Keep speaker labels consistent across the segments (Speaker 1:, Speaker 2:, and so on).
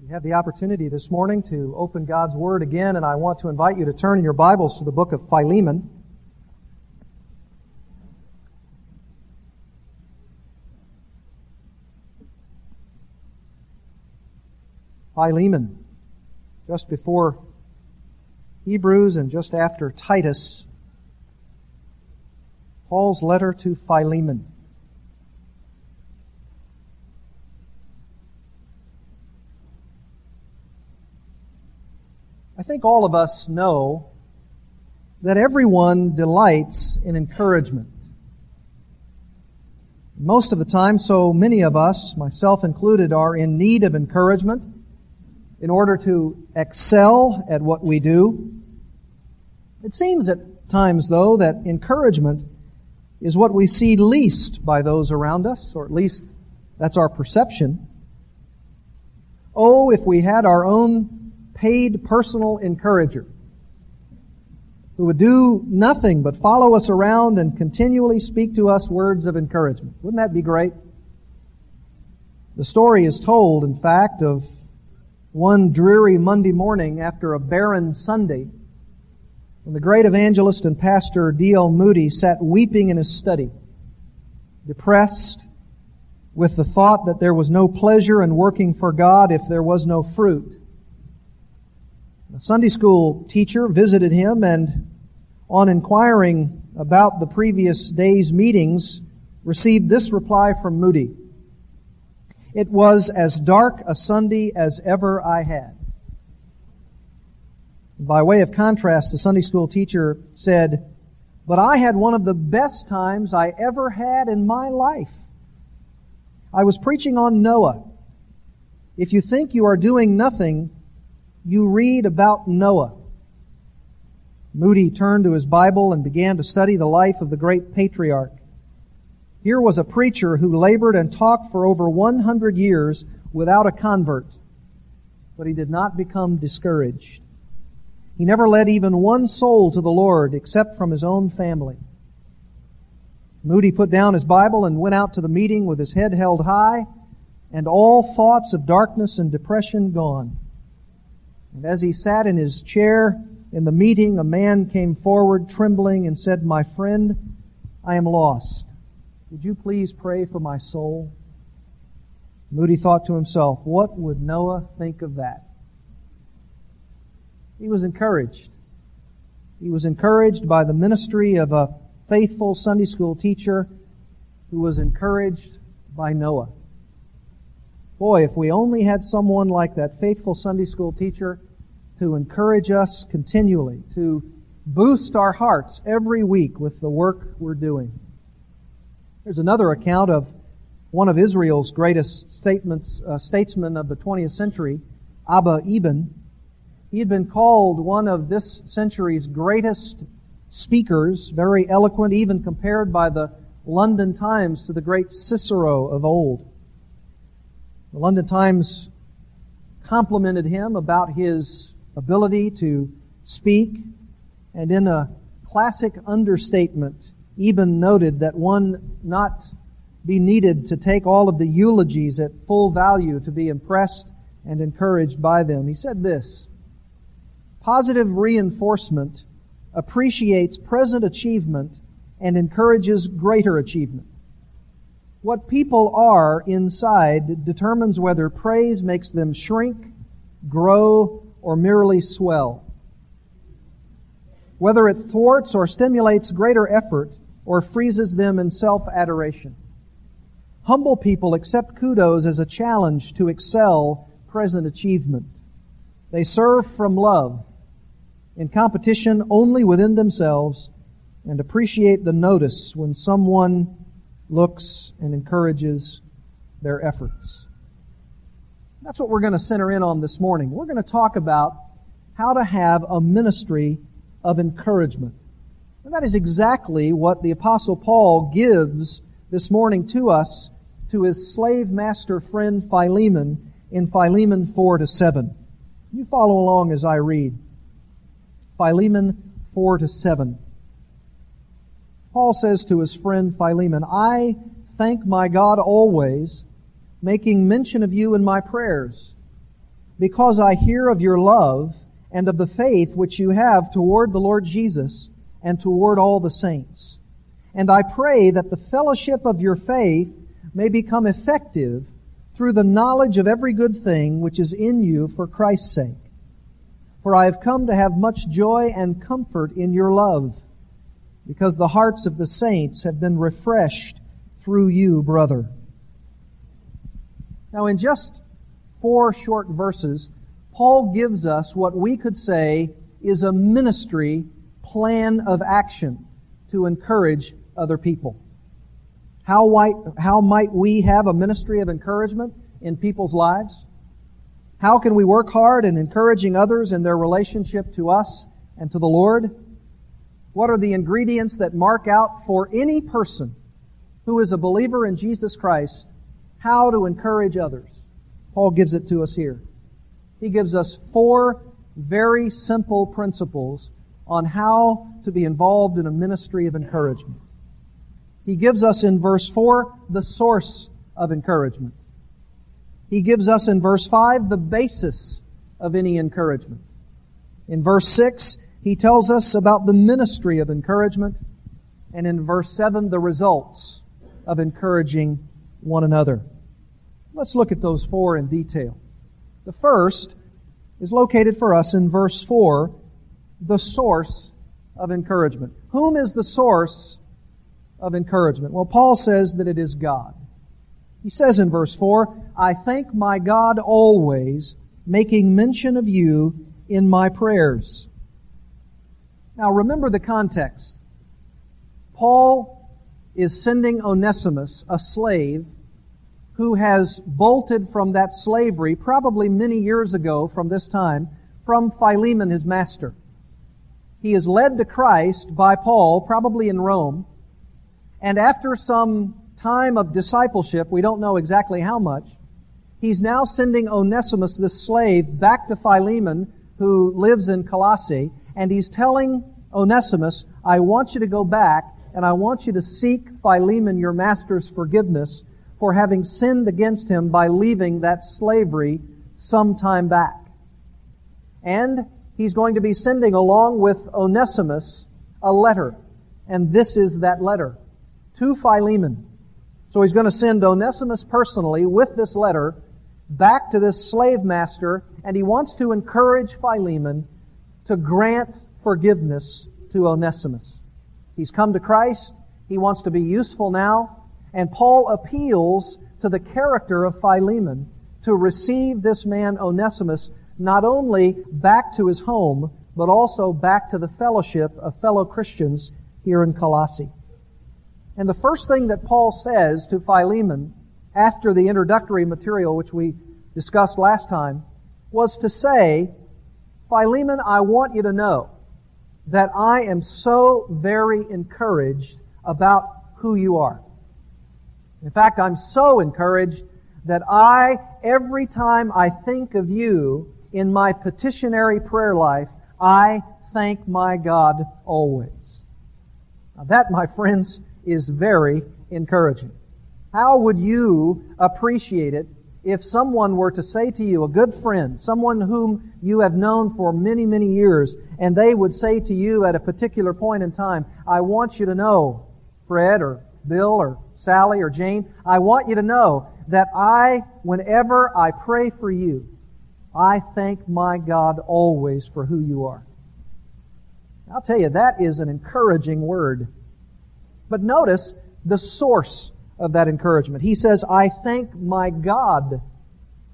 Speaker 1: We have the opportunity this morning to open God's Word again, and I want to invite you to turn in your Bibles to the book of Philemon. Philemon, just before Hebrews and just after Titus, Paul's letter to Philemon. Think all of us know that everyone delights in encouragement. Most of the time, so many of us, myself included, are in need of encouragement in order to excel at what we do. It seems at times, though, that encouragement is what we see least by those around us, or at least that's our perception. Oh, if we had our own paid personal encourager who would do nothing but follow us around and continually speak to us words of encouragement. Wouldn't that be great? The story is told, in fact, of one dreary Monday morning after a barren Sunday when the great evangelist and pastor D.L. Moody sat weeping in his study, depressed with the thought that there was no pleasure in working for God if there was no fruit. A Sunday school teacher visited him and on inquiring about the previous day's meetings, received this reply from Moody. It was as dark a Sunday as ever I had. By way of contrast, the Sunday school teacher said, but I had one of the best times I ever had in my life. I was preaching on Noah. If you think you are doing nothing, you read about Noah. Moody turned to his Bible and began to study the life of the great patriarch. Here was a preacher who labored and talked for over 100 years without a convert, but he did not become discouraged. He never led even one soul to the Lord except from his own family. Moody put down his Bible and went out to the meeting with his head held high and all thoughts of darkness and depression gone. And as he sat in his chair in the meeting, a man came forward trembling and said, My friend, I am lost. Would you please pray for my soul? Moody thought to himself, what would Noah think of that? He was encouraged. He was encouraged by the ministry of a faithful Sunday school teacher who was encouraged by Noah. Boy, if we only had someone like that faithful Sunday school teacher to encourage us continually, to boost our hearts every week with the work we're doing. There's another account of one of Israel's greatest statements, uh, statesmen of the 20th century, Abba Eban. He had been called one of this century's greatest speakers, very eloquent, even compared by the London Times to the great Cicero of old. The London Times complimented him about his ability to speak, and in a classic understatement, even noted that one not be needed to take all of the eulogies at full value to be impressed and encouraged by them. He said this, positive reinforcement appreciates present achievement and encourages greater achievement. What people are inside determines whether praise makes them shrink, grow, or merely swell. Whether it thwarts or stimulates greater effort or freezes them in self-adoration. Humble people accept kudos as a challenge to excel present achievement. They serve from love, in competition only within themselves, and appreciate the notice when someone looks and encourages their efforts. That's what we're going to center in on this morning. We're going to talk about how to have a ministry of encouragement. And that is exactly what the apostle Paul gives this morning to us to his slave master friend Philemon in Philemon 4 to 7. You follow along as I read. Philemon 4 to 7. Paul says to his friend Philemon, I thank my God always making mention of you in my prayers, because I hear of your love and of the faith which you have toward the Lord Jesus and toward all the saints. And I pray that the fellowship of your faith may become effective through the knowledge of every good thing which is in you for Christ's sake. For I have come to have much joy and comfort in your love, because the hearts of the saints have been refreshed through you, brother. Now in just four short verses, Paul gives us what we could say is a ministry plan of action to encourage other people. How might, how might we have a ministry of encouragement in people's lives? How can we work hard in encouraging others in their relationship to us and to the Lord? What are the ingredients that mark out for any person who is a believer in Jesus Christ how to encourage others? Paul gives it to us here. He gives us four very simple principles on how to be involved in a ministry of encouragement. He gives us in verse 4 the source of encouragement. He gives us in verse 5 the basis of any encouragement. In verse 6, he tells us about the ministry of encouragement. And in verse 7, the results of encouraging one another. Let's look at those four in detail. The first is located for us in verse 4, the source of encouragement. Whom is the source of encouragement? Well, Paul says that it is God. He says in verse 4, I thank my God always, making mention of you in my prayers. Now remember the context. Paul is sending Onesimus, a slave, who has bolted from that slavery probably many years ago from this time from Philemon, his master. He is led to Christ by Paul, probably in Rome, and after some time of discipleship, we don't know exactly how much, he's now sending Onesimus, this slave, back to Philemon, who lives in Colossae, and he's telling Onesimus, I want you to go back and I want you to seek Philemon, your master's forgiveness for having sinned against him by leaving that slavery some time back. And he's going to be sending along with Onesimus a letter. And this is that letter to Philemon. So he's going to send Onesimus personally with this letter back to this slave master, and he wants to encourage Philemon to grant forgiveness to Onesimus. He's come to Christ. He wants to be useful now. And Paul appeals to the character of Philemon to receive this man Onesimus not only back to his home, but also back to the fellowship of fellow Christians here in Colossae. And the first thing that Paul says to Philemon after the introductory material which we discussed last time was to say, Philemon, I want you to know that I am so very encouraged about who you are. In fact, I'm so encouraged that I, every time I think of you in my petitionary prayer life, I thank my God always. Now that, my friends, is very encouraging. How would you appreciate it if someone were to say to you, a good friend, someone whom you have known for many, many years, and they would say to you at a particular point in time, I want you to know, Fred or Bill or Sally or Jane, I want you to know that I, whenever I pray for you, I thank my God always for who you are. I'll tell you, that is an encouraging word. But notice the source of that encouragement. He says, I thank my God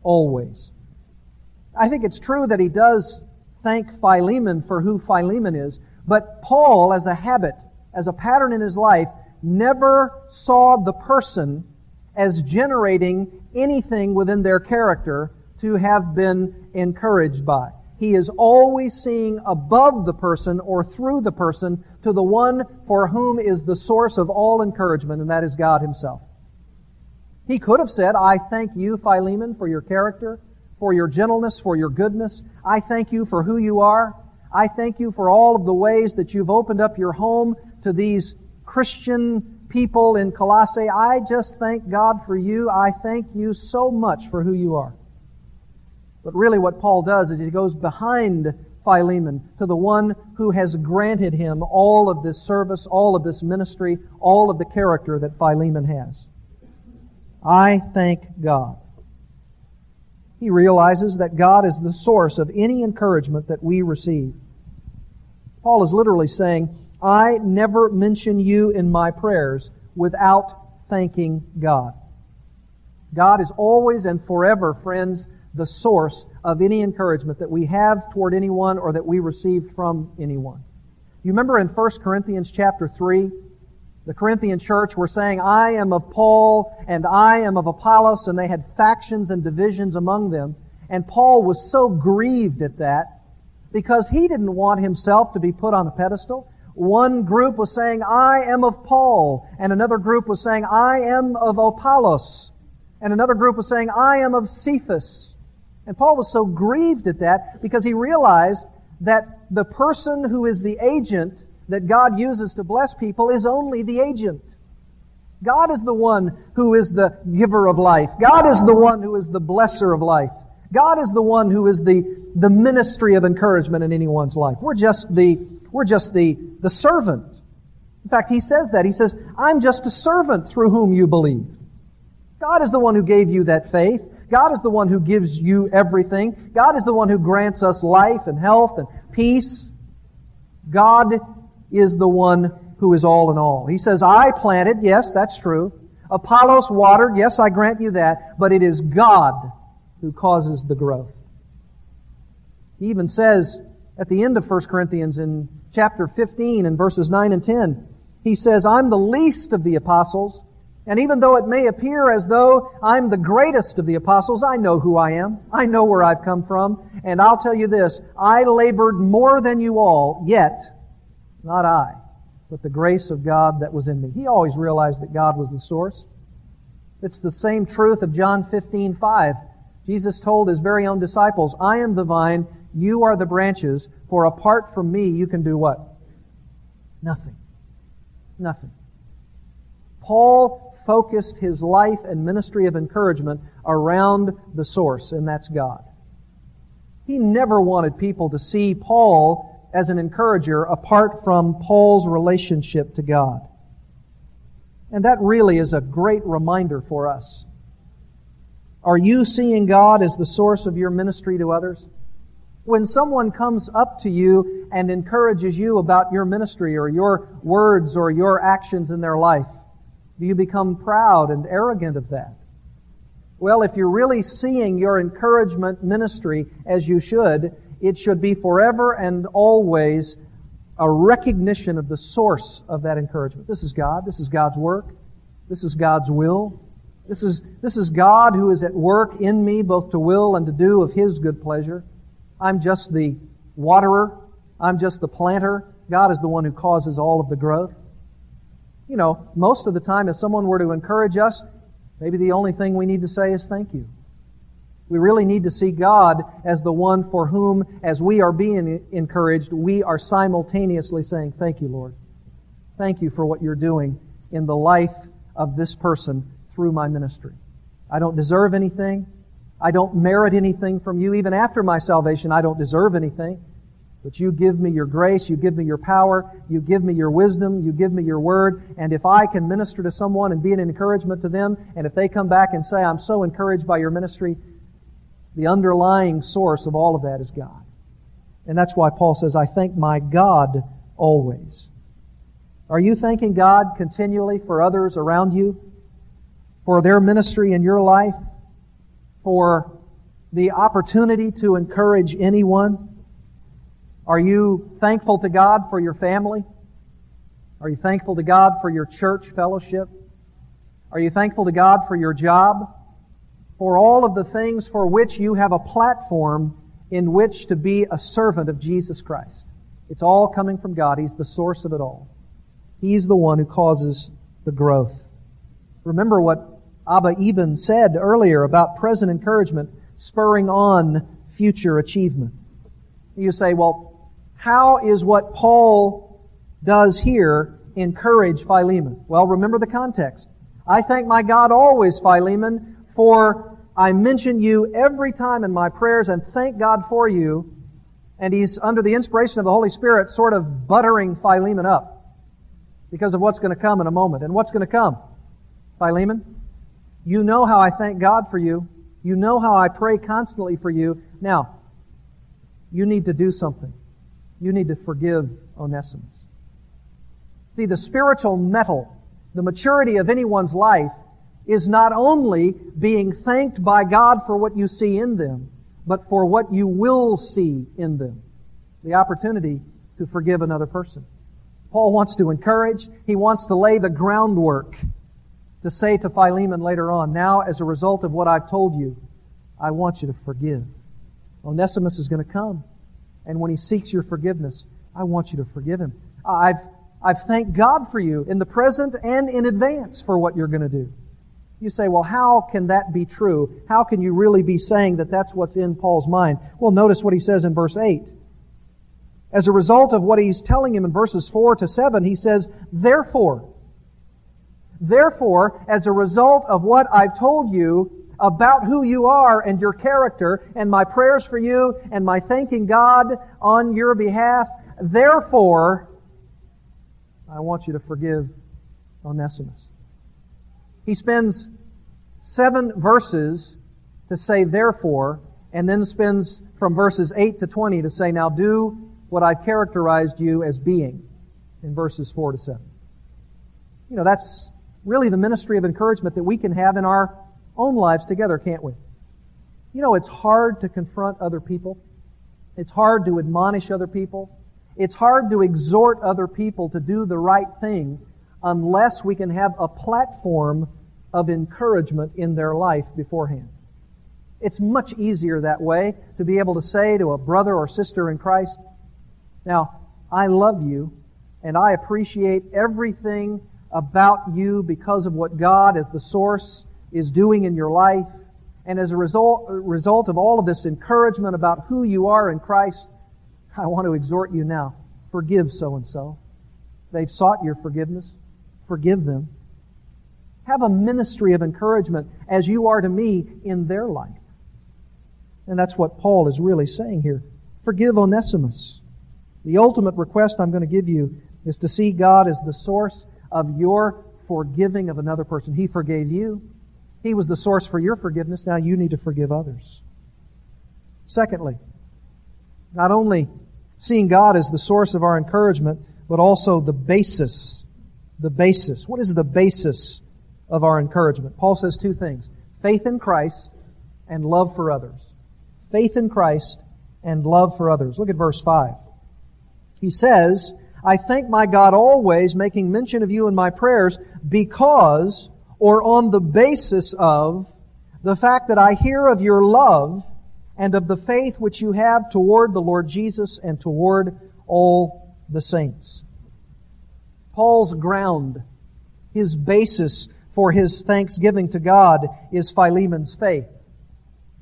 Speaker 1: always. I think it's true that he does thank Philemon for who Philemon is, but Paul, as a habit, as a pattern in his life, never saw the person as generating anything within their character to have been encouraged by. He is always seeing above the person or through the person to the one for whom is the source of all encouragement, and that is God Himself. He could have said, I thank you, Philemon, for your character, for your gentleness, for your goodness. I thank you for who you are. I thank you for all of the ways that you've opened up your home to these Christian people in Colossae. I just thank God for you. I thank you so much for who you are. But really what Paul does is he goes behind Philemon to the one who has granted him all of this service, all of this ministry, all of the character that Philemon has. I thank God. He realizes that God is the source of any encouragement that we receive. Paul is literally saying, I never mention you in my prayers without thanking God. God is always and forever, friends, the source of any encouragement that we have toward anyone or that we receive from anyone. You remember in 1 Corinthians chapter 3, the Corinthian church were saying, I am of Paul and I am of Apollos, and they had factions and divisions among them. And Paul was so grieved at that because he didn't want himself to be put on a pedestal. One group was saying, I am of Paul, and another group was saying, I am of Apollos, and another group was saying, I am of Cephas. And Paul was so grieved at that because he realized that the person who is the agent that God uses to bless people is only the agent. God is the one who is the giver of life. God is the one who is the blesser of life. God is the one who is the, the ministry of encouragement in anyone's life. We're just the, we're just the, the servant. In fact, he says that. He says, I'm just a servant through whom you believe. God is the one who gave you that faith. God is the one who gives you everything. God is the one who grants us life and health and peace. God is the one who is all in all. He says, I planted, yes, that's true. Apollos watered, yes, I grant you that, but it is God who causes the growth. He even says at the end of 1 Corinthians in chapter 15 and verses 9 and 10, he says, I'm the least of the apostles, and even though it may appear as though I'm the greatest of the apostles, I know who I am. I know where I've come from. And I'll tell you this, I labored more than you all, yet not I, but the grace of God that was in me. He always realized that God was the source. It's the same truth of John 15, 5. Jesus told his very own disciples, I am the vine, you are the branches, for apart from me you can do what? Nothing. Nothing. Paul focused his life and ministry of encouragement around the source, and that's God. He never wanted people to see Paul as an encourager apart from Paul's relationship to God. And that really is a great reminder for us. Are you seeing God as the source of your ministry to others? When someone comes up to you and encourages you about your ministry or your words or your actions in their life, do you become proud and arrogant of that? Well, if you're really seeing your encouragement ministry as you should, it should be forever and always a recognition of the source of that encouragement. This is God. This is God's work. This is God's will. This is, this is God who is at work in me both to will and to do of His good pleasure. I'm just the waterer. I'm just the planter. God is the one who causes all of the growth you know, most of the time if someone were to encourage us, maybe the only thing we need to say is thank you. We really need to see God as the one for whom, as we are being encouraged, we are simultaneously saying, Thank you, Lord. Thank you for what you're doing in the life of this person through my ministry. I don't deserve anything. I don't merit anything from you. Even after my salvation, I don't deserve anything. But you give me your grace, you give me your power, you give me your wisdom, you give me your word, and if I can minister to someone and be an encouragement to them, and if they come back and say, I'm so encouraged by your ministry, the underlying source of all of that is God. And that's why Paul says, I thank my God always. Are you thanking God continually for others around you? For their ministry in your life? For the opportunity to encourage anyone? Are you thankful to God for your family? Are you thankful to God for your church fellowship? Are you thankful to God for your job? For all of the things for which you have a platform in which to be a servant of Jesus Christ. It's all coming from God. He's the source of it all. He's the one who causes the growth. Remember what Abba Eban said earlier about present encouragement spurring on future achievement. You say, well, how is what Paul does here encourage Philemon? Well, remember the context. I thank my God always, Philemon, for I mention you every time in my prayers and thank God for you. And he's, under the inspiration of the Holy Spirit, sort of buttering Philemon up because of what's going to come in a moment. And what's going to come? Philemon, you know how I thank God for you. You know how I pray constantly for you. Now, you need to do something. You need to forgive Onesimus. See, the spiritual mettle, the maturity of anyone's life is not only being thanked by God for what you see in them, but for what you will see in them. The opportunity to forgive another person. Paul wants to encourage, he wants to lay the groundwork to say to Philemon later on, now as a result of what I've told you, I want you to forgive. Onesimus is going to come. And when he seeks your forgiveness, I want you to forgive him. I've, I've thanked God for you in the present and in advance for what you're going to do. You say, well, how can that be true? How can you really be saying that that's what's in Paul's mind? Well, notice what he says in verse 8. As a result of what he's telling him in verses 4 to 7, he says, Therefore, therefore, as a result of what I've told you about who you are and your character and my prayers for you and my thanking God on your behalf, therefore, I want you to forgive Onesimus. He spends seven verses to say therefore, and then spends from verses 8 to 20 to say, now do what I've characterized you as being in verses 4 to 7. You know, that's really the ministry of encouragement that we can have in our own lives together, can't we? You know, it's hard to confront other people. It's hard to admonish other people. It's hard to exhort other people to do the right thing unless we can have a platform of encouragement in their life beforehand. It's much easier that way to be able to say to a brother or sister in Christ, Now, I love you and I appreciate everything about you because of what God as the source is doing in your life. And as a result, result of all of this encouragement about who you are in Christ, I want to exhort you now. Forgive so and so. They've sought your forgiveness forgive them. Have a ministry of encouragement as you are to me in their life. And that's what Paul is really saying here. Forgive Onesimus. The ultimate request I'm going to give you is to see God as the source of your forgiving of another person. He forgave you. He was the source for your forgiveness. Now you need to forgive others. Secondly, not only seeing God as the source of our encouragement, but also the basis the basis. What is the basis of our encouragement? Paul says two things. Faith in Christ and love for others. Faith in Christ and love for others. Look at verse 5. He says, I thank my God always, making mention of you in my prayers, because, or on the basis of, the fact that I hear of your love and of the faith which you have toward the Lord Jesus and toward all the saints. Paul's ground, his basis for his thanksgiving to God is Philemon's faith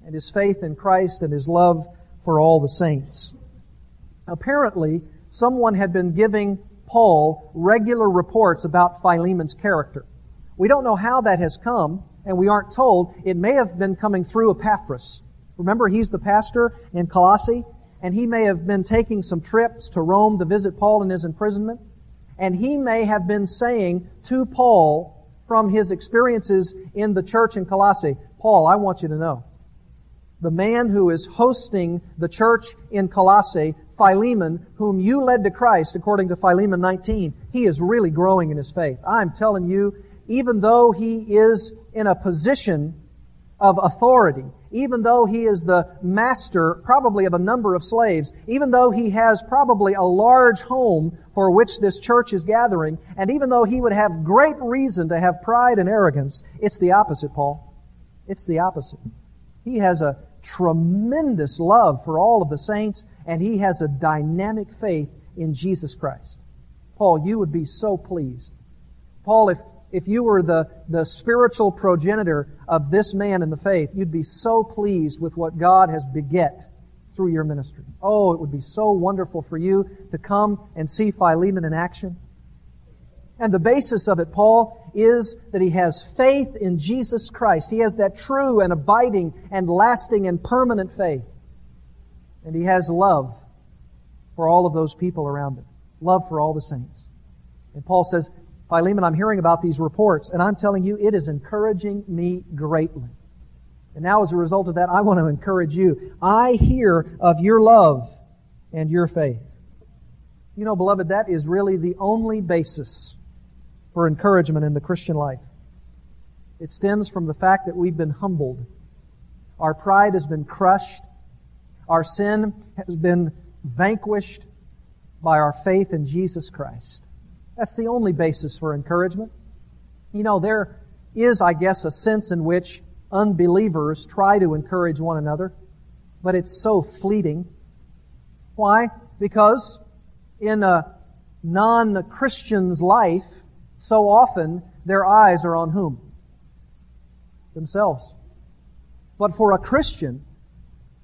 Speaker 1: and his faith in Christ and his love for all the saints. Apparently, someone had been giving Paul regular reports about Philemon's character. We don't know how that has come, and we aren't told. It may have been coming through Epaphras. Remember, he's the pastor in Colossae, and he may have been taking some trips to Rome to visit Paul in his imprisonment. And he may have been saying to Paul from his experiences in the church in Colossae, Paul, I want you to know, the man who is hosting the church in Colossae, Philemon, whom you led to Christ, according to Philemon 19, he is really growing in his faith. I'm telling you, even though he is in a position of authority, even though he is the master probably of a number of slaves, even though he has probably a large home for which this church is gathering, and even though he would have great reason to have pride and arrogance, it's the opposite, Paul. It's the opposite. He has a tremendous love for all of the saints, and he has a dynamic faith in Jesus Christ. Paul, you would be so pleased. Paul, if if you were the, the spiritual progenitor of this man in the faith, you'd be so pleased with what God has beget through your ministry. Oh, it would be so wonderful for you to come and see Philemon in action. And the basis of it, Paul, is that he has faith in Jesus Christ. He has that true and abiding and lasting and permanent faith. And he has love for all of those people around him. Love for all the saints. And Paul says, Philemon, I'm hearing about these reports, and I'm telling you, it is encouraging me greatly. And now as a result of that, I want to encourage you. I hear of your love and your faith. You know, beloved, that is really the only basis for encouragement in the Christian life. It stems from the fact that we've been humbled. Our pride has been crushed. Our sin has been vanquished by our faith in Jesus Christ. That's the only basis for encouragement. You know, there is, I guess, a sense in which unbelievers try to encourage one another, but it's so fleeting. Why? Because in a non-Christian's life, so often their eyes are on whom? Themselves. But for a Christian,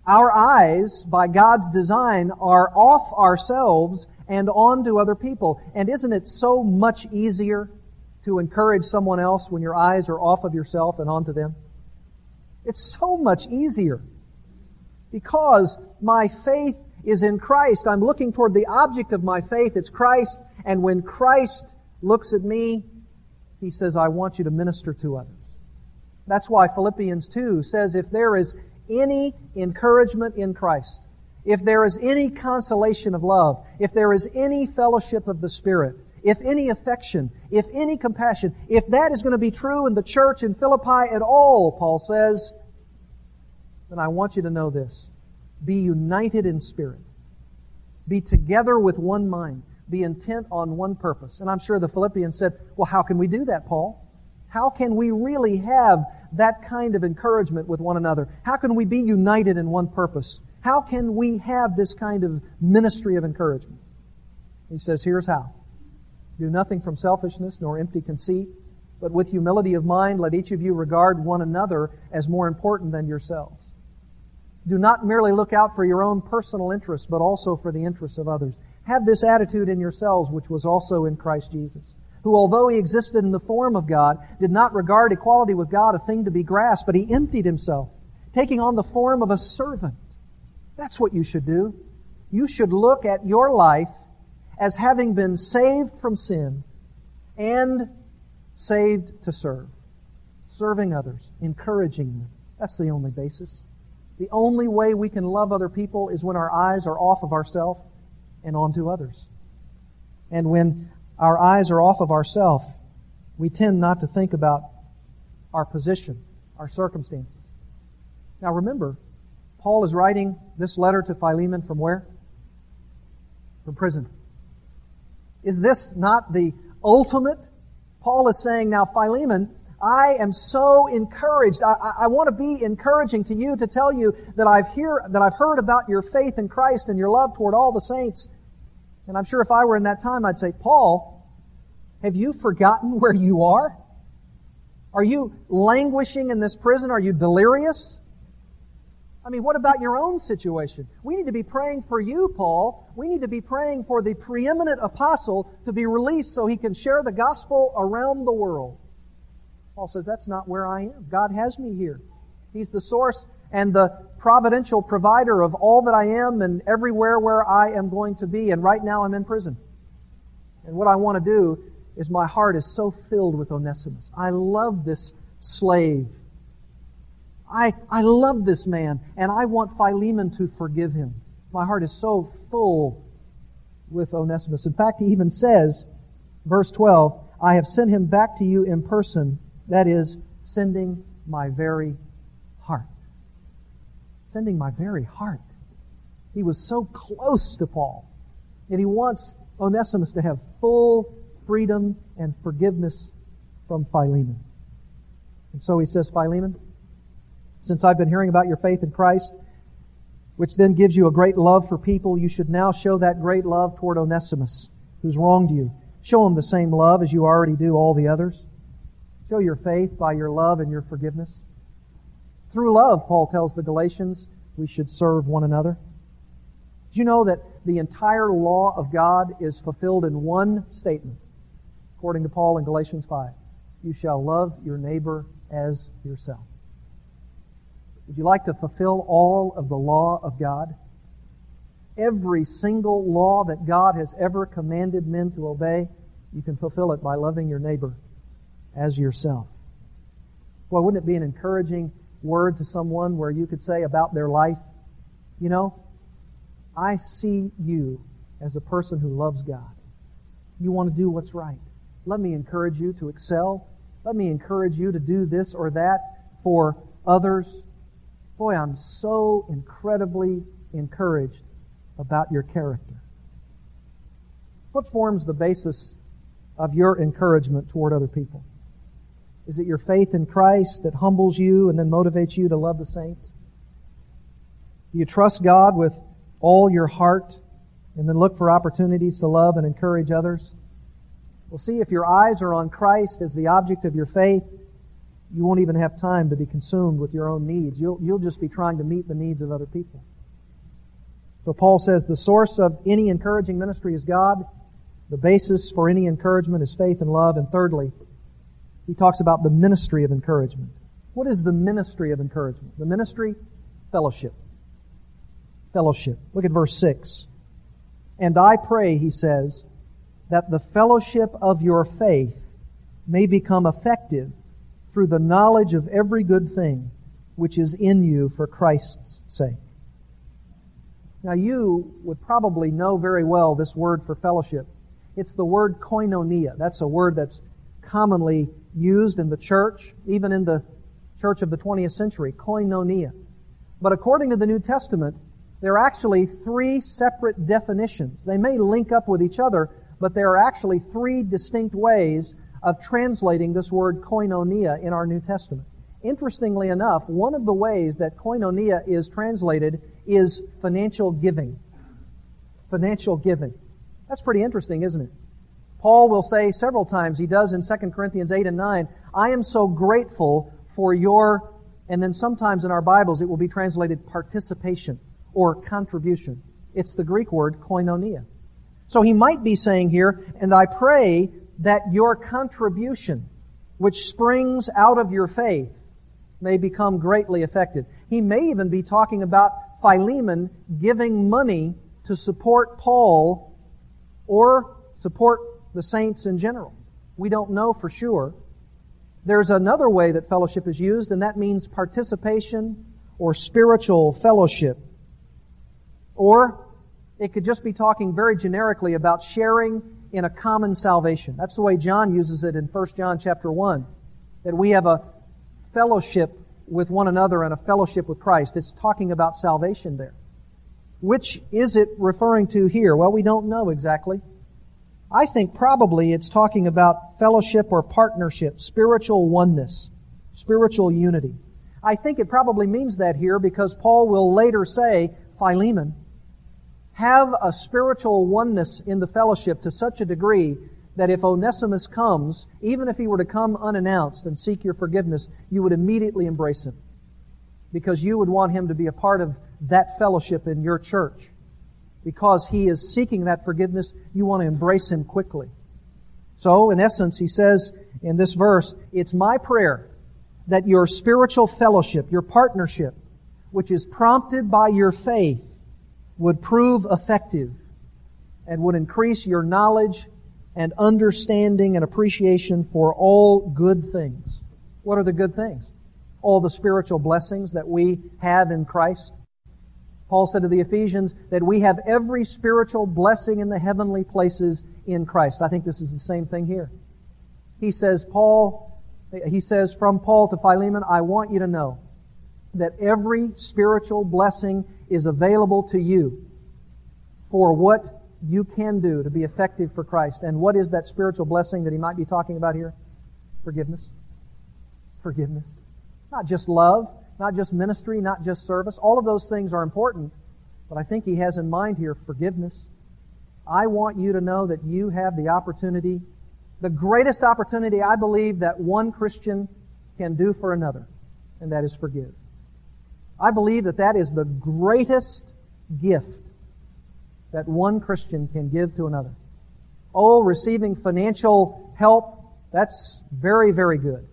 Speaker 1: our eyes, by God's design, are off ourselves and on to other people. And isn't it so much easier to encourage someone else when your eyes are off of yourself and onto them? It's so much easier. Because my faith is in Christ. I'm looking toward the object of my faith. It's Christ. And when Christ looks at me, he says, I want you to minister to others. That's why Philippians 2 says, if there is any encouragement in Christ, if there is any consolation of love, if there is any fellowship of the Spirit, if any affection, if any compassion, if that is going to be true in the church in Philippi at all, Paul says, then I want you to know this. Be united in spirit. Be together with one mind. Be intent on one purpose. And I'm sure the Philippians said, well, how can we do that, Paul? How can we really have that kind of encouragement with one another? How can we be united in one purpose? How can we have this kind of ministry of encouragement? He says, here's how. Do nothing from selfishness nor empty conceit, but with humility of mind let each of you regard one another as more important than yourselves. Do not merely look out for your own personal interests, but also for the interests of others. Have this attitude in yourselves, which was also in Christ Jesus, who, although he existed in the form of God, did not regard equality with God a thing to be grasped, but he emptied himself, taking on the form of a servant. That's what you should do. You should look at your life as having been saved from sin and saved to serve. Serving others, encouraging them. That's the only basis. The only way we can love other people is when our eyes are off of ourselves and onto others. And when our eyes are off of ourselves, we tend not to think about our position, our circumstances. Now remember, Paul is writing this letter to Philemon from where? From prison. Is this not the ultimate? Paul is saying, now Philemon, I am so encouraged. I, I, I, want to be encouraging to you to tell you that I've hear, that I've heard about your faith in Christ and your love toward all the saints. And I'm sure if I were in that time, I'd say, Paul, have you forgotten where you are? Are you languishing in this prison? Are you delirious? I mean, what about your own situation? We need to be praying for you, Paul. We need to be praying for the preeminent apostle to be released so he can share the gospel around the world. Paul says, that's not where I am. God has me here. He's the source and the providential provider of all that I am and everywhere where I am going to be. And right now I'm in prison. And what I want to do is my heart is so filled with Onesimus. I love this slave. I, I love this man and I want Philemon to forgive him. My heart is so full with Onesimus. In fact, he even says, verse 12, I have sent him back to you in person that is, sending my very heart. Sending my very heart. He was so close to Paul. And he wants Onesimus to have full freedom and forgiveness from Philemon. And so he says, Philemon, since I've been hearing about your faith in Christ, which then gives you a great love for people, you should now show that great love toward Onesimus, who's wronged you. Show him the same love as you already do all the others. Show your faith by your love and your forgiveness. Through love, Paul tells the Galatians, we should serve one another. Do you know that the entire law of God is fulfilled in one statement? according to Paul in Galatians 5. You shall love your neighbor as yourself. Would you like to fulfill all of the law of God? Every single law that God has ever commanded men to obey, you can fulfill it by loving your neighbor as yourself. Well, wouldn't it be an encouraging word to someone where you could say about their life, you know, I see you as a person who loves God. You want to do what's right. Let me encourage you to excel. Let me encourage you to do this or that for others. Boy, I'm so incredibly encouraged about your character. What forms the basis of your encouragement toward other people? Is it your faith in Christ that humbles you and then motivates you to love the saints? Do you trust God with all your heart and then look for opportunities to love and encourage others? Well, see, if your eyes are on Christ as the object of your faith, you won't even have time to be consumed with your own needs. You'll, you'll just be trying to meet the needs of other people. So Paul says the source of any encouraging ministry is God. The basis for any encouragement is faith and love. And thirdly, he talks about the ministry of encouragement. What is the ministry of encouragement? The ministry? Fellowship. Fellowship. Look at verse 6. And I pray, he says, that the fellowship of your faith may become effective through the knowledge of every good thing which is in you for Christ's sake. Now you would probably know very well this word for fellowship. It's the word koinonia. That's a word that's commonly used in the church, even in the church of the 20th century, koinonia. But according to the New Testament, there are actually three separate definitions. They may link up with each other, but there are actually three distinct ways of translating this word koinonia in our New Testament. Interestingly enough, one of the ways that koinonia is translated is financial giving. Financial giving. That's pretty interesting, isn't it? Paul will say several times, he does in 2 Corinthians 8 and 9, I am so grateful for your, and then sometimes in our Bibles it will be translated participation or contribution. It's the Greek word koinonia. So he might be saying here, and I pray that your contribution, which springs out of your faith, may become greatly effective. He may even be talking about Philemon giving money to support Paul or support the saints in general. We don't know for sure. There's another way that fellowship is used, and that means participation or spiritual fellowship. Or it could just be talking very generically about sharing in a common salvation. That's the way John uses it in 1 John chapter 1. That we have a fellowship with one another and a fellowship with Christ. It's talking about salvation there. Which is it referring to here? Well, we don't know exactly. I think probably it's talking about fellowship or partnership, spiritual oneness, spiritual unity. I think it probably means that here because Paul will later say, Philemon, have a spiritual oneness in the fellowship to such a degree that if Onesimus comes, even if he were to come unannounced and seek your forgiveness, you would immediately embrace him. Because you would want him to be a part of that fellowship in your church. Because he is seeking that forgiveness, you want to embrace him quickly. So, in essence, he says in this verse, it's my prayer that your spiritual fellowship, your partnership, which is prompted by your faith, would prove effective and would increase your knowledge and understanding and appreciation for all good things. What are the good things? All the spiritual blessings that we have in Christ. Paul said to the Ephesians that we have every spiritual blessing in the heavenly places in Christ. I think this is the same thing here. He says, Paul, he says from Paul to Philemon, I want you to know that every spiritual blessing is available to you for what you can do to be effective for Christ. And what is that spiritual blessing that he might be talking about here? Forgiveness. Forgiveness. Not just love, not just ministry, not just service. All of those things are important, but I think he has in mind here forgiveness. I want you to know that you have the opportunity, the greatest opportunity I believe that one Christian can do for another, and that is forgive. I believe that that is the greatest gift that one Christian can give to another. Oh, receiving financial help, that's very, very good.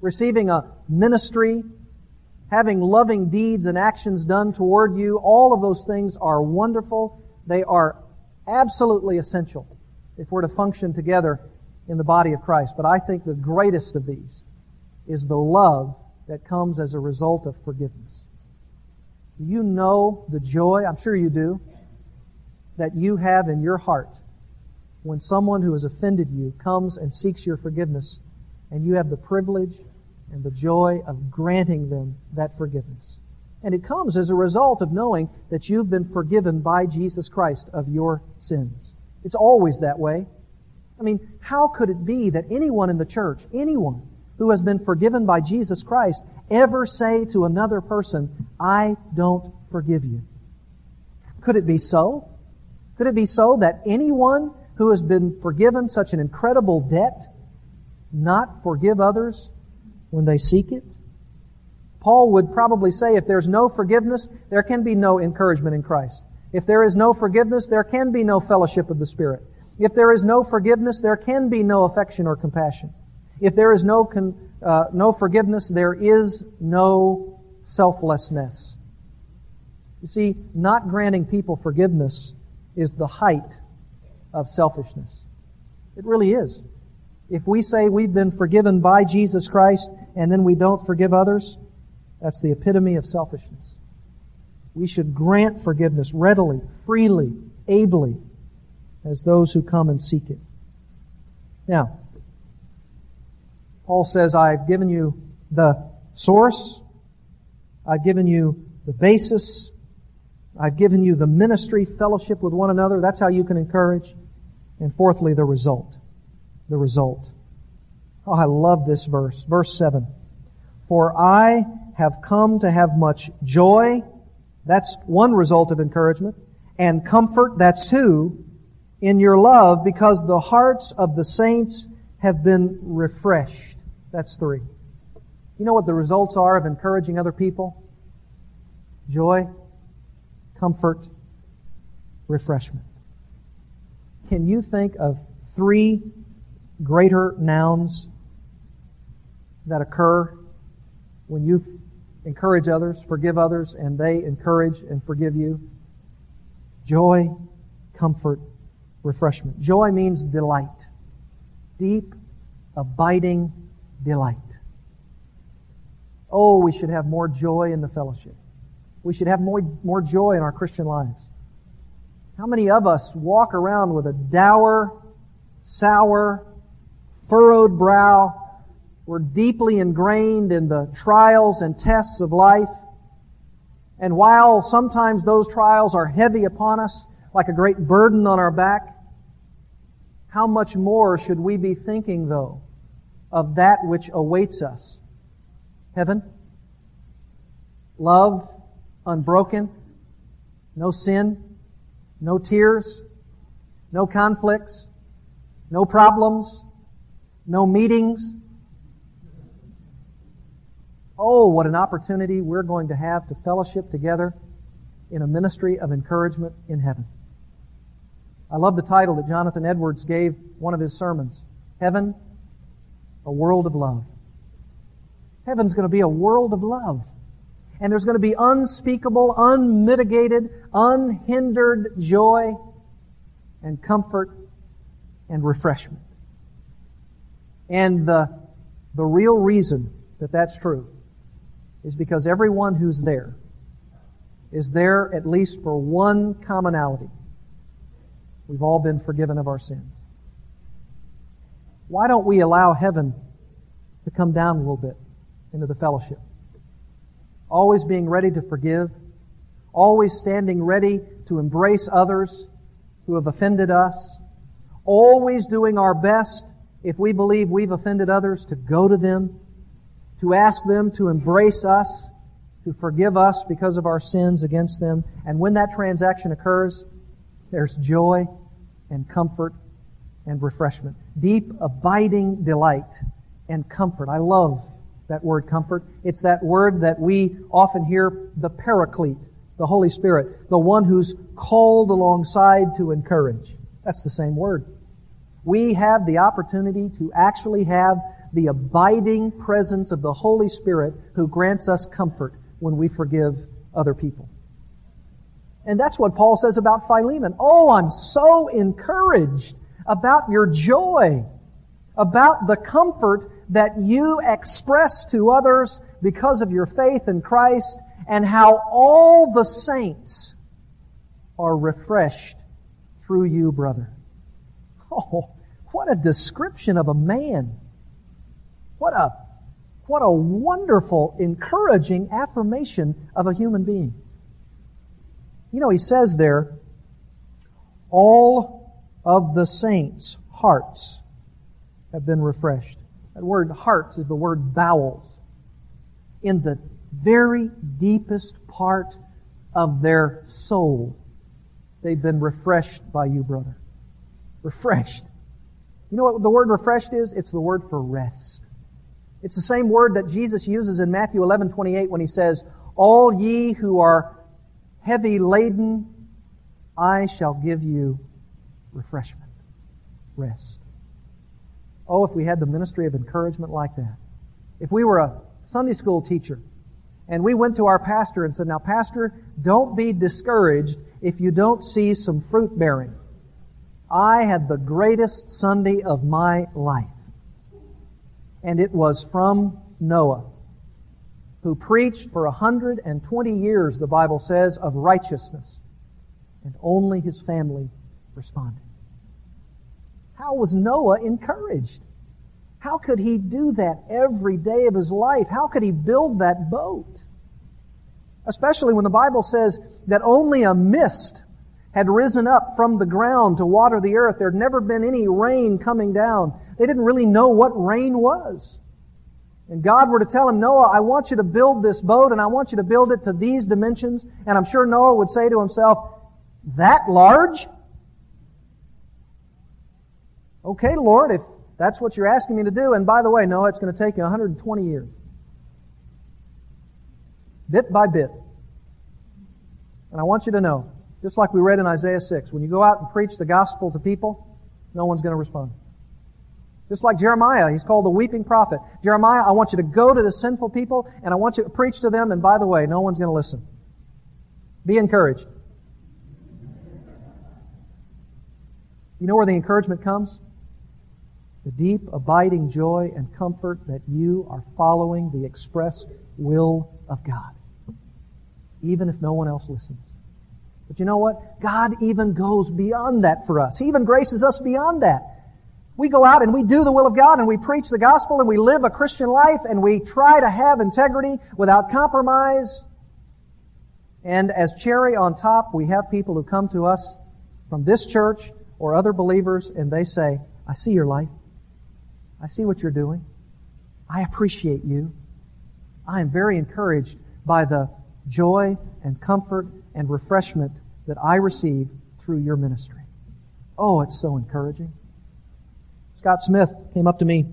Speaker 1: Receiving a ministry, having loving deeds and actions done toward you, all of those things are wonderful. They are absolutely essential if we're to function together in the body of Christ. But I think the greatest of these is the love that comes as a result of forgiveness. You know the joy, I'm sure you do, that you have in your heart when someone who has offended you comes and seeks your forgiveness and you have the privilege and the joy of granting them that forgiveness? And it comes as a result of knowing that you've been forgiven by Jesus Christ of your sins. It's always that way. I mean, how could it be that anyone in the church, anyone who has been forgiven by Jesus Christ, ever say to another person, I don't forgive you? Could it be so? Could it be so that anyone who has been forgiven such an incredible debt not forgive others when they seek it? Paul would probably say if there's no forgiveness, there can be no encouragement in Christ. If there is no forgiveness, there can be no fellowship of the Spirit. If there is no forgiveness, there can be no affection or compassion. If there is no, con, uh, no forgiveness, there is no selflessness. You see, not granting people forgiveness is the height of selfishness. It really is. If we say we've been forgiven by Jesus Christ and then we don't forgive others, that's the epitome of selfishness. We should grant forgiveness readily, freely, ably, as those who come and seek it. Now, Paul says, I've given you the source, I've given you the basis, I've given you the ministry, fellowship with one another. That's how you can encourage. And fourthly, the result. The result. Oh, I love this verse. Verse 7. For I have come to have much joy. That's one result of encouragement. And comfort, that's two, in your love because the hearts of the saints have been refreshed. That's three. You know what the results are of encouraging other people? Joy, comfort, refreshment. Can you think of three greater nouns that occur when you encourage others, forgive others, and they encourage and forgive you. Joy, comfort, refreshment. Joy means delight. Deep, abiding delight. Oh, we should have more joy in the fellowship. We should have more, more joy in our Christian lives. How many of us walk around with a dour, sour, furrowed brow, we're deeply ingrained in the trials and tests of life. And while sometimes those trials are heavy upon us, like a great burden on our back, how much more should we be thinking, though, of that which awaits us? Heaven? Love, unbroken, no sin, no tears, no conflicts, no problems, no meetings, Oh, what an opportunity we're going to have to fellowship together in a ministry of encouragement in heaven. I love the title that Jonathan Edwards gave one of his sermons Heaven, a World of Love. Heaven's going to be a world of love. And there's going to be unspeakable, unmitigated, unhindered joy and comfort and refreshment. And the, the real reason that that's true is because everyone who's there is there at least for one commonality. We've all been forgiven of our sins. Why don't we allow heaven to come down a little bit into the fellowship? Always being ready to forgive, always standing ready to embrace others who have offended us, always doing our best if we believe we've offended others to go to them to ask them to embrace us, to forgive us because of our sins against them. And when that transaction occurs, there's joy and comfort and refreshment. Deep, abiding delight and comfort. I love that word comfort. It's that word that we often hear the paraclete, the Holy Spirit, the one who's called alongside to encourage. That's the same word. we have the opportunity to actually have the abiding presence of the Holy Spirit who grants us comfort when we forgive other people. And that's what Paul says about Philemon. Oh, I'm so encouraged about your joy, about the comfort that you express to others because of your faith in Christ and how all the saints are refreshed through you, brother. Oh, what a description of a man. What a, what a wonderful, encouraging affirmation of a human being. You know, he says there, all of the saints' hearts have been refreshed. That word hearts is the word bowels. In the very deepest part of their soul, they've been refreshed by you, brother. Refreshed. You know what the word refreshed is? It's the word for rest. It's the same word that Jesus uses in Matthew 11, 28 when he says, All ye who are heavy laden, I shall give you refreshment, rest. Oh, if we had the ministry of encouragement like that. If we were a Sunday school teacher and we went to our pastor and said, Now, Pastor, don't be discouraged if you don't see some fruit bearing. I had the greatest Sunday of my life. And it was from Noah who preached for 120 years, the Bible says, of righteousness. And only his family responded. How was Noah encouraged? How could he do that every day of his life? How could he build that boat? Especially when the Bible says that only a mist had risen up from the ground to water the earth. There had never been any rain coming down. They didn't really know what rain was and God were to tell him, Noah, I want you to build this boat and I want you to build it to these dimensions, and I'm sure Noah would say to himself, that large? Okay, Lord, if that's what you're asking me to do, and by the way, Noah, it's going to take you 120 years. Bit by bit. And I want you to know, just like we read in Isaiah 6, when you go out and preach the gospel to people, no one's going to respond. Just like Jeremiah, he's called the weeping prophet. Jeremiah, I want you to go to the sinful people and I want you to preach to them, and by the way, no one's going to listen. Be encouraged. You know where the encouragement comes? The deep, abiding joy and comfort that you are following the expressed will of God. Even if no one else listens. But you know what? God even goes beyond that for us. He even graces us beyond that. We go out and we do the will of God and we preach the gospel and we live a Christian life and we try to have integrity without compromise. And as cherry on top, we have people who come to us from this church or other believers and they say, I see your life. I see what you're doing. I appreciate you. I am very encouraged by the joy and comfort and refreshment that I receive through your ministry. Oh, it's so encouraging. Scott Smith came up to me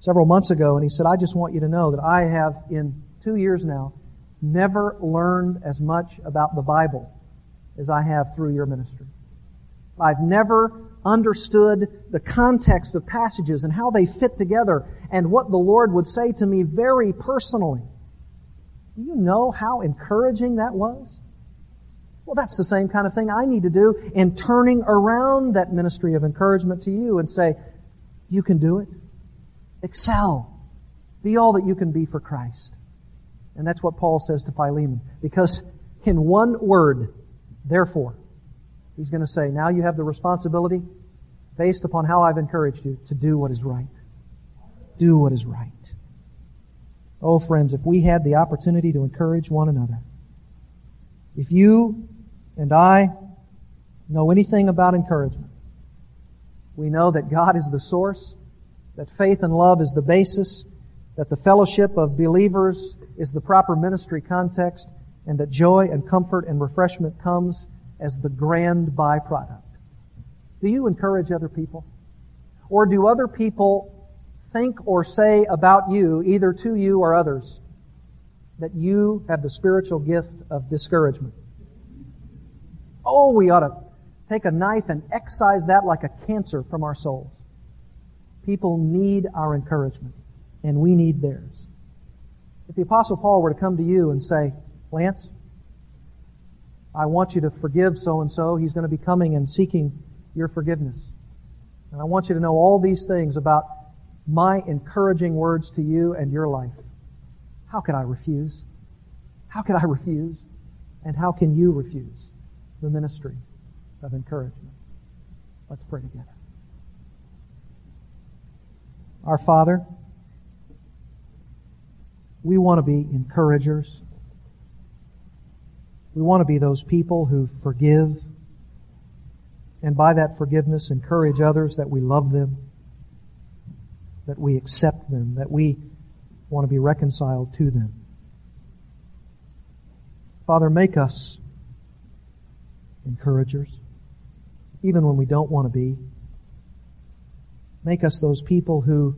Speaker 1: several months ago and he said, I just want you to know that I have, in two years now, never learned as much about the Bible as I have through your ministry. I've never understood the context of passages and how they fit together and what the Lord would say to me very personally. Do you know how encouraging that was? Well, that's the same kind of thing I need to do in turning around that ministry of encouragement to you and say, you can do it. Excel. Be all that you can be for Christ. And that's what Paul says to Philemon. Because in one word, therefore, he's going to say, now you have the responsibility, based upon how I've encouraged you, to do what is right. Do what is right. Oh, friends, if we had the opportunity to encourage one another, if you and I know anything about encouragement, we know that God is the source, that faith and love is the basis, that the fellowship of believers is the proper ministry context, and that joy and comfort and refreshment comes as the grand byproduct. Do you encourage other people? Or do other people think or say about you, either to you or others, that you have the spiritual gift of discouragement? Oh, we ought to take a knife and excise that like a cancer from our souls. People need our encouragement, and we need theirs. If the Apostle Paul were to come to you and say, Lance, I want you to forgive so and so, he's going to be coming and seeking your forgiveness. And I want you to know all these things about my encouraging words to you and your life. How could I refuse? How could I refuse? And how can you refuse the ministry of encouragement? Let's pray together. Our Father, we want to be encouragers. We want to be those people who forgive and by that forgiveness encourage others that we love them, that we accept them, that we want to be reconciled to them. Father, make us encouragers, even when we don't want to be. Make us those people who,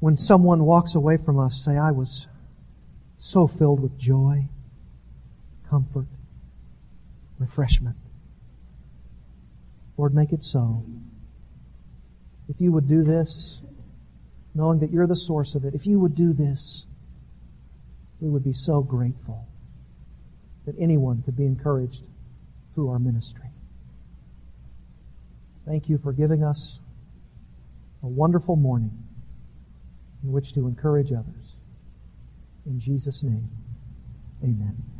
Speaker 1: when someone walks away from us, say, I was so filled with joy, comfort, refreshment. Lord, make it so. If you would do this, knowing that you're the source of it, if you would do this, we would be so grateful that anyone could be encouraged through our ministry. Thank you for giving us a wonderful morning in which to encourage others. In Jesus' name, amen.